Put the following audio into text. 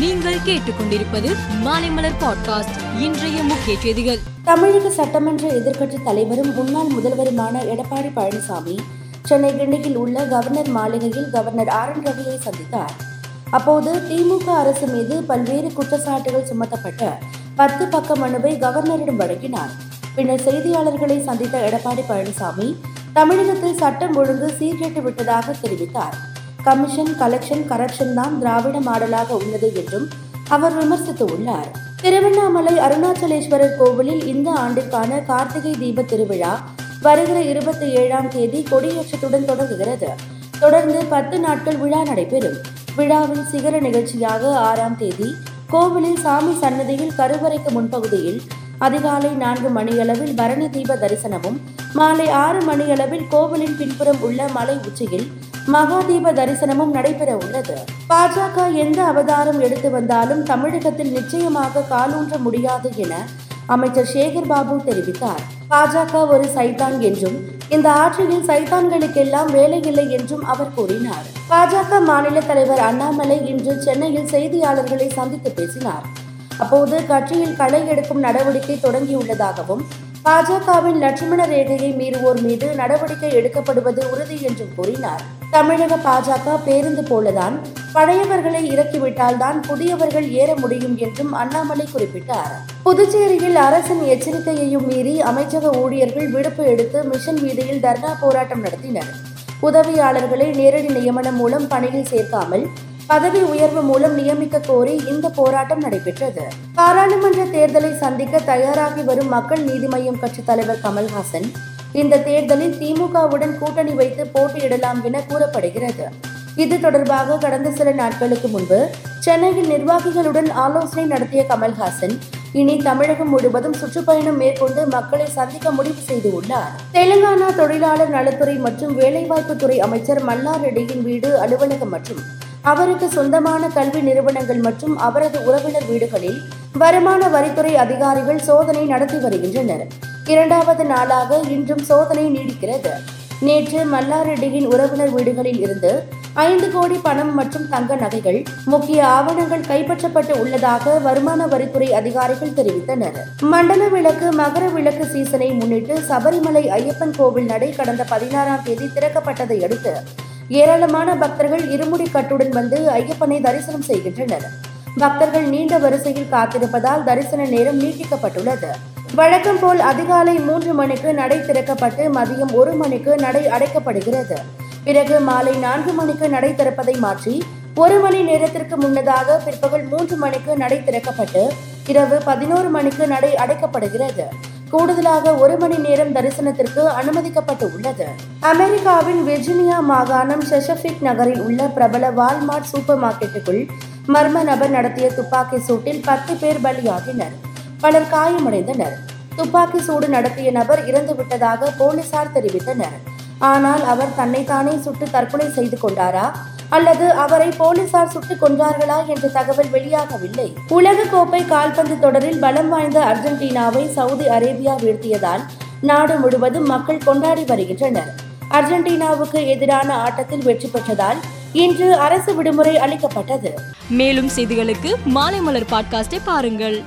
நீங்கள் கேட்டுக்கொண்டிருப்பது மாலைமலர் பாட்காஸ்ட் இன்றைய முக்கிய செய்திகள். தமிழக சட்டமன்ற எதிர்க்கட்சித் தலைவரும் முன்னாள் முதல்வருமான எடப்பாடி பழனிசாமி சென்னை கிண்டியில் உள்ள கவர்னர் மாளிகையில் கவர்னர் ஆர் என் ரவியை சந்தித்தார். அப்போது திமுக அரசு மீது பல்வேறு குற்றச்சாட்டுகள் சுமத்தப்பட்ட பத்து பக்க மனுவை கவர்னரிடம் வழங்கினார். பின்னர் செய்தியாளர்களை சந்தித்த எடப்பாடி பழனிசாமி தமிழகத்தில் சட்டம் ஒழுங்கு சீர்கெட்டு விட்டதாக தெரிவித்தார். கமிஷன் கலெக்ஷன் கரப்ஷன் தான் திராவிட மாடலாக உள்ளது என்றும் அவர் விமர்சித்து உள்ளார் திருவண்ணாமலை அருணாச்சலேஸ்வரர் கோவிலில் இந்த ஆண்டிற்கான கார்த்திகை தீப திருவிழா வருகிற இருபத்தி ஏழாம் தேதி கொடியேற்றத்துடன் தொடங்குகிறது. தொடர்ந்து பத்து நாட்கள் விழா நடைபெறும். விழாவின் சிகர நிகழ்ச்சியாக ஆறாம் தேதி கோவிலில் சாமி சன்னதியில் கருவறைக்கு முன்பகுதியில் அதிகாலை நான்கு மணியளவில் பரணி தீப தரிசனமும் மாலை ஆறு மணியளவில் கோவிலின் பின்புறம் உள்ள மலை உச்சியில் மகாதீப தரிசனமும் நடைபெற உள்ளது. பாஜக எந்த அவதாரம் எடுத்து வந்தாலும் தமிழகத்தில் நிச்சயமாக காலூன்ற முடியாது என அமைச்சர் சேகர் பாபு தெரிவித்தார். பாஜக ஒரு சைத்தான் என்றும் இந்த ஆட்சியில் சைத்தான்களுக்கெல்லாம் வேலையில்லை என்றும் அவர் கூறினார். பாஜக மாநில தலைவர் அண்ணாமலை இன்று சென்னையில் செய்தியாளர்களை சந்தித்து பேசினார். அப்போது கட்சியில் களை எடுக்கும் நடவடிக்கை தொடங்கியுள்ளதாகவும் பாஜகவின் லட்சுமண ரேகையை மீறுவோர் மீது நடவடிக்கை எடுக்கப்படுவது உறுதி என்றும் கூறினார். தமிழக பாஜக பேருந்து போலதான் பழையவர்களை இறக்கிவிட்டால்தான் புதியவர்கள் ஏற முடியும் என்றும் அண்ணாமலை குறிப்பிட்டார். புதுச்சேரியில் அரசின் எச்சரிக்கையையும் மீறி அமைச்சக ஊழியர்கள் விடுப்பு எடுத்து மிஷன் வீதியில் தர்ணா போராட்டம் நடத்தினர். உதவியாளர்களை நேரடி நியமனம் மூலம் பணியில் சேர்க்காமல் பதவி உயர்வு மூலம் நியமிக்க கோரி இந்த போராட்டம் நடைபெற்றது. பாராளுமன்ற தேர்தலை சந்திக்க தயாராகி வரும் மக்கள் நீதி மய்யம் கட்சித் தலைவர் கமல்ஹாசன் இந்த தேர்தலில் திமுகவுடன் கூட்டணி வைத்து போட்டியிடலாம் என கூறப்படுகிறது. இது தொடர்பாக கடந்த சில நாட்களுக்கு முன்பு சென்னையில் நிர்வாகிகளுடன் ஆலோசனை நடத்திய கமல்ஹாசன் இனி தமிழகம் முழுவதும் சுற்றுப்பயணம் மேற்கொண்டு மக்களை சந்திக்க முடிவு செய்துள்ளார். தெலுங்கானா தொழிலாளர் நலத்துறை மற்றும் வேலைவாய்ப்புத்துறை அமைச்சர் மல்லாரெட்டியின் வீடு அலுவலகம் மற்றும் அவருக்கு சொந்தமான கல்வி நிறுவனங்கள் மற்றும் அவரது உறவினர் வீடுகளில் வருமான வரித்துறை அதிகாரிகள் சோதனை நடத்தி வருகின்றனர். இரண்டாவது நாளாக இன்றும் சோதனை நீடிக்கிறது. நேற்று மல்லாரெட்டியின் உறவினர் வீடுகளில் இருந்து ஐந்து கோடி பணம் மற்றும் தங்க நகைகள் முக்கிய ஆவணங்கள் கைப்பற்றப்பட்டு உள்ளதாக வருமான வரித்துறை அதிகாரிகள் தெரிவித்தனர். மண்டல விளக்கு மகர விளக்கு சீசனை முன்னிட்டு சபரிமலை ஐயப்பன் கோவில் நடை கடந்த பதினாறாம் தேதி திறக்கப்பட்டதை அடுத்து ஏராளமான பக்தர்கள் இருமுடி கட்டுடன் வந்து ஐயப்பனை தரிசனம் செய்கின்றனர். பக்தர்கள் நீண்ட வரிசையில் காத்திருப்பதால் தரிசன நேரம் நீட்டிக்கப்பட்டுள்ளது. வழக்கம் போல் அதிகாலை மூன்று மணிக்கு நடை திறக்கப்பட்டு மதியம் ஒரு மணிக்கு நடை அடைக்கப்படுகிறது. பிறகு மாலை நான்கு மணிக்கு நடை திறப்பதை மாற்றி ஒரு மணி நேரத்திற்கு முன்னதாக பிற்பகல் மூன்று மணிக்கு நடை திறக்கப்பட்டு இரவு பதினோரு மணிக்கு நடை அடைக்கப்படுகிறது. கூடுதலாக ஒரு மணி நேரம் தரிசனத்திற்கு அனுமதிக்கப்பட்டு உள்ளது. அமெரிக்காவின் வெர்ஜினியா மாகாணம் செஷபிக் நகரில் உள்ள பிரபல வால்மார்ட் சூப்பர் மார்க்கெட்டுக்குள் மர்ம நபர் நடத்திய துப்பாக்கி சூட்டில் பத்து பேர் பலியாகினர். பலர் காயமடைந்தனர். துப்பாக்கி சூடு நடத்திய நபர் இறந்து விட்டதாக போலீசார் தெரிவித்தனர். ஆனால் அவர் தன்னைத்தானே சுட்டு தற்கொலை செய்து கொண்டாரா? அல்லது அவரை போலீசார் சுட்டுக் கொன்றார்களா என்ற தகவல் வெளியாகவில்லை. உலக கோப்பை கால்பந்து தொடரில் பலம் வாய்ந்த அர்ஜென்டினாவை சவுதி அரேபியா வீழ்த்தியதால் நாடு முழுவதும் மக்கள் கொண்டாடி வருகின்றனர். அர்ஜென்டினாவுக்கு எதிரான ஆட்டத்தில் வெற்றி பெற்றதால் இன்று அரசு விடுமுறை அளிக்கப்பட்டது. மேலும் செய்திகளுக்கு மாலை மலர் பாட்காஸ்டை பாருங்கள்.